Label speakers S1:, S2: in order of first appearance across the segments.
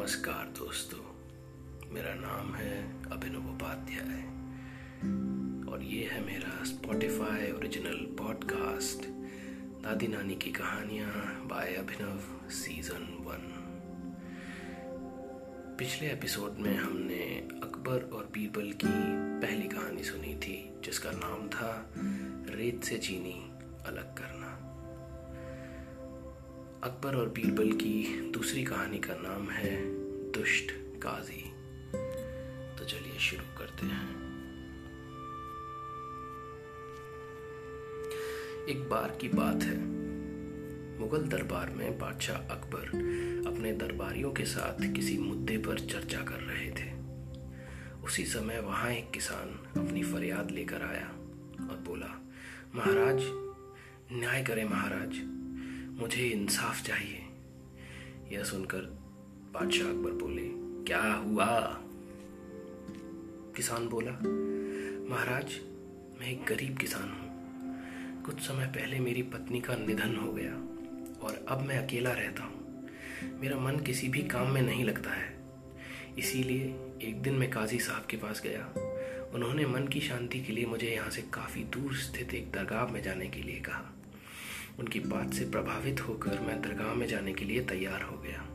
S1: नमस्कार दोस्तों। मेरा नाम है अभिनव उपाध्याय और ये है मेरा स्पॉटिफाई ओरिजिनल पॉडकास्ट दादी नानी की कहानियाँ बाय अभिनव सीज़न वन पिछले एपिसोड में हमने अकबर और बीरबल की पहली कहानी सुनी थी, जिसका नाम था रेत से चीनी अलग करना। अकबर और बीरबल की दूसरी कहानी का नाम है दुष्ट काजी। तो चलिए शुरू करते हैं। एक बार की बात है। मुगल दरबार में बादशाह अकबर अपने दरबारियों के साथ किसी मुद्दे पर चर्चा कर रहे थे। उसी समय वहाँ एक किसान अपनी फरियाद लेकर आया और बोला, महाराज, न्याय करें महाराज। मुझे इंसाफ चाहिए। यह सुनकर बादशाह अकबर बोले, क्या हुआ? किसान बोला, महाराज, मैं एक गरीब किसान हूँ। कुछ समय पहले मेरी पत्नी का निधन हो गया और अब मैं अकेला रहता हूँ। मेरा मन किसी भी काम में नहीं लगता है। इसीलिए एक दिन मैं काजी साहब के पास गया। उन्होंने मन की शांति के लिए मुझे यहाँ से काफ़ी दूर स्थित एक दरगाह में जाने के लिए कहा। उनकी बात से प्रभावित होकर मैं दरगाह में जाने के लिए तैयार हो गया।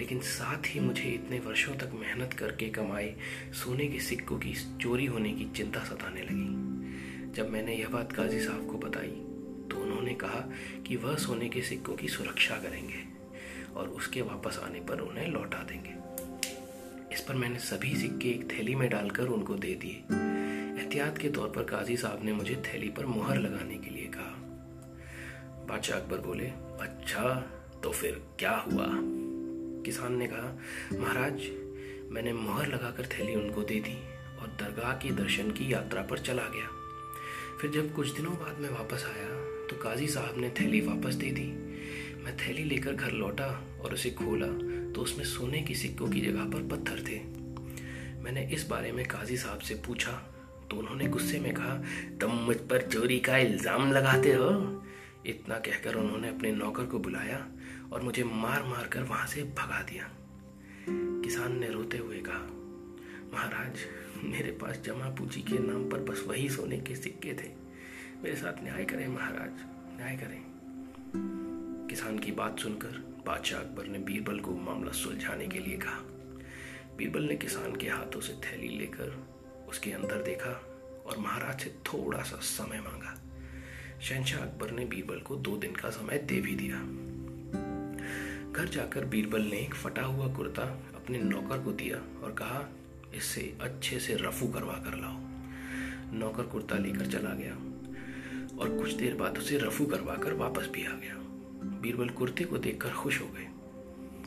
S1: लेकिन साथ ही मुझे इतने वर्षों तक मेहनत करके कमाए सोने के सिक्कों की, चोरी होने की चिंता सताने लगी। जब मैंने यह बात काजी साहब को बताई तो उन्होंने कहा कि वह सोने के सिक्कों की सुरक्षा करेंगे और उसके वापस आने पर उन्हें लौटा देंगे। इस पर मैंने सभी सिक्के एक थैली में डालकर उनको दे दिए। एहतियात के तौर पर काजी साहब ने मुझे थैली पर मुहर लगाने के लिए बादशाह अकबर बोले अच्छा तो फिर क्या हुआ? किसान ने कहा, महाराज, मैंने मोहर लगाकर थैली उनको दे दी और दरगाह की दर्शन की यात्रा पर चला गया। फिर जब कुछ दिनों बाद मैं वापस आया तो काजी साहब ने थैली वापस दे दी। मैं थैली लेकर घर लौटा और उसे खोला तो उसमें सोने की सिक्कों की जगह पर पत्थर थे। मैंने इस बारे में काजी साहब से पूछा तो उन्होंने गुस्से में कहा, तुम मुझ पर चोरी का इल्ज़ाम लगाते हो? इतना कहकर उन्होंने अपने नौकर को बुलाया और मुझे मार मार कर वहाँ से भगा दिया। किसान ने रोते हुए कहा, महाराज, मेरे पास जमा पूंजी के नाम पर बस वही सोने के सिक्के थे। मेरे साथ न्याय करें महाराज, न्याय करें। किसान की बात सुनकर बादशाह अकबर ने बीरबल को मामला सुलझाने के लिए कहा। बीरबल ने किसान के हाथों से थैली लेकर उसके अंदर देखा और महाराज से थोड़ा सा समय मांगा। शहनशाह अकबर ने बीरबल को दो दिन का समय दे भी दिया। घर जाकर बीरबल ने एक फटा हुआ कुर्ता अपने नौकर को दिया और कहा इससे अच्छे से रफू करवा कर लाओ। नौकर कुर्ता लेकर चला गया और कुछ देर बाद उसे रफू करवा कर वापस भी आ गया। बीरबल कुर्ते को देखकर खुश हो गए।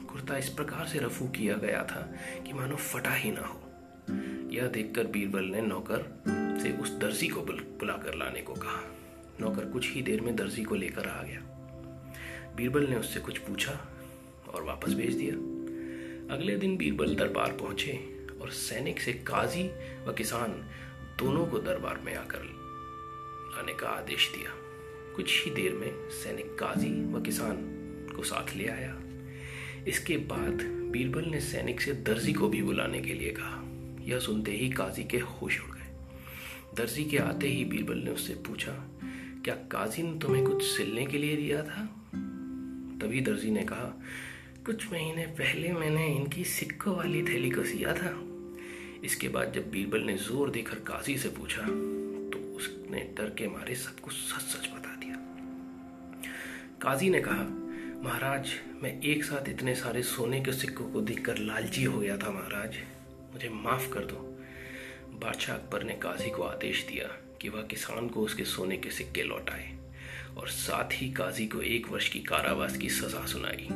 S1: कुर्ता इस प्रकार से रफू किया गया था कि मानो फटा ही ना हो। यह देखकर बीरबल ने नौकर से उस दर्जी को बुलाकर लाने को कहा। नौकर कुछ ही देर में दर्जी को लेकर आ गया। बीरबल ने उससे कुछ पूछा और वापस भेज दिया। अगले दिन बीरबल दरबार पहुँचे और सैनिक से काजी व किसान दोनों को दरबार में आकर लाने का आदेश दिया। कुछ ही देर में सैनिक काजी व किसान को साथ ले आया। इसके बाद बीरबल ने सैनिक से दर्जी को भी बुलाने के लिए कहा। यह सुनते ही काजी के होश उड़ गए। दर्जी के आते ही बीरबल ने उससे पूछा क्या काजी ने तुम्हें कुछ सिलने के लिए दिया था? तभी दर्जी ने कहा, कुछ महीने पहले मैंने इनकी सिक्कों वाली थैली को सिया था। इसके बाद जब बीरबल ने ज़ोर देकर काजी से पूछा तो उसने डर के मारे सब कुछ सच सच बता दिया। काजी ने कहा, महाराज, मैं एक साथ इतने सारे सोने के सिक्कों को देखकर लालची हो गया था, महाराज। मुझे माफ़ कर दो। बादशाह अकबर ने काजी को आदेश दिया। कि वह किसान को उसके सोने के सिक्के लौटाए और साथ ही काजी को एक वर्ष की कारावास की सजा सुनाई।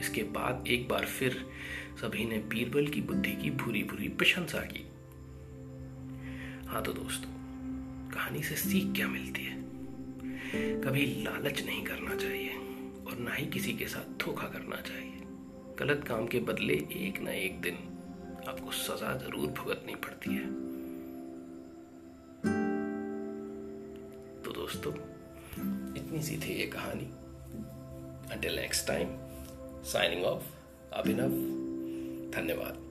S1: इसके बाद एक बार फिर सभी ने बीरबल की बुद्धि की भूरी भूरी प्रशंसा की। हाँ तो दोस्तों, कहानी से सीख क्या मिलती है? कभी लालच नहीं करना चाहिए और ना ही किसी के साथ धोखा करना चाहिए। गलत काम के बदले एक ना एक दिन आपको सजा ज़रूर भुगतनी पड़ती है। दोस्तों इतनी सी थी ये कहानी। Until next time signing off Abhinav धन्यवाद।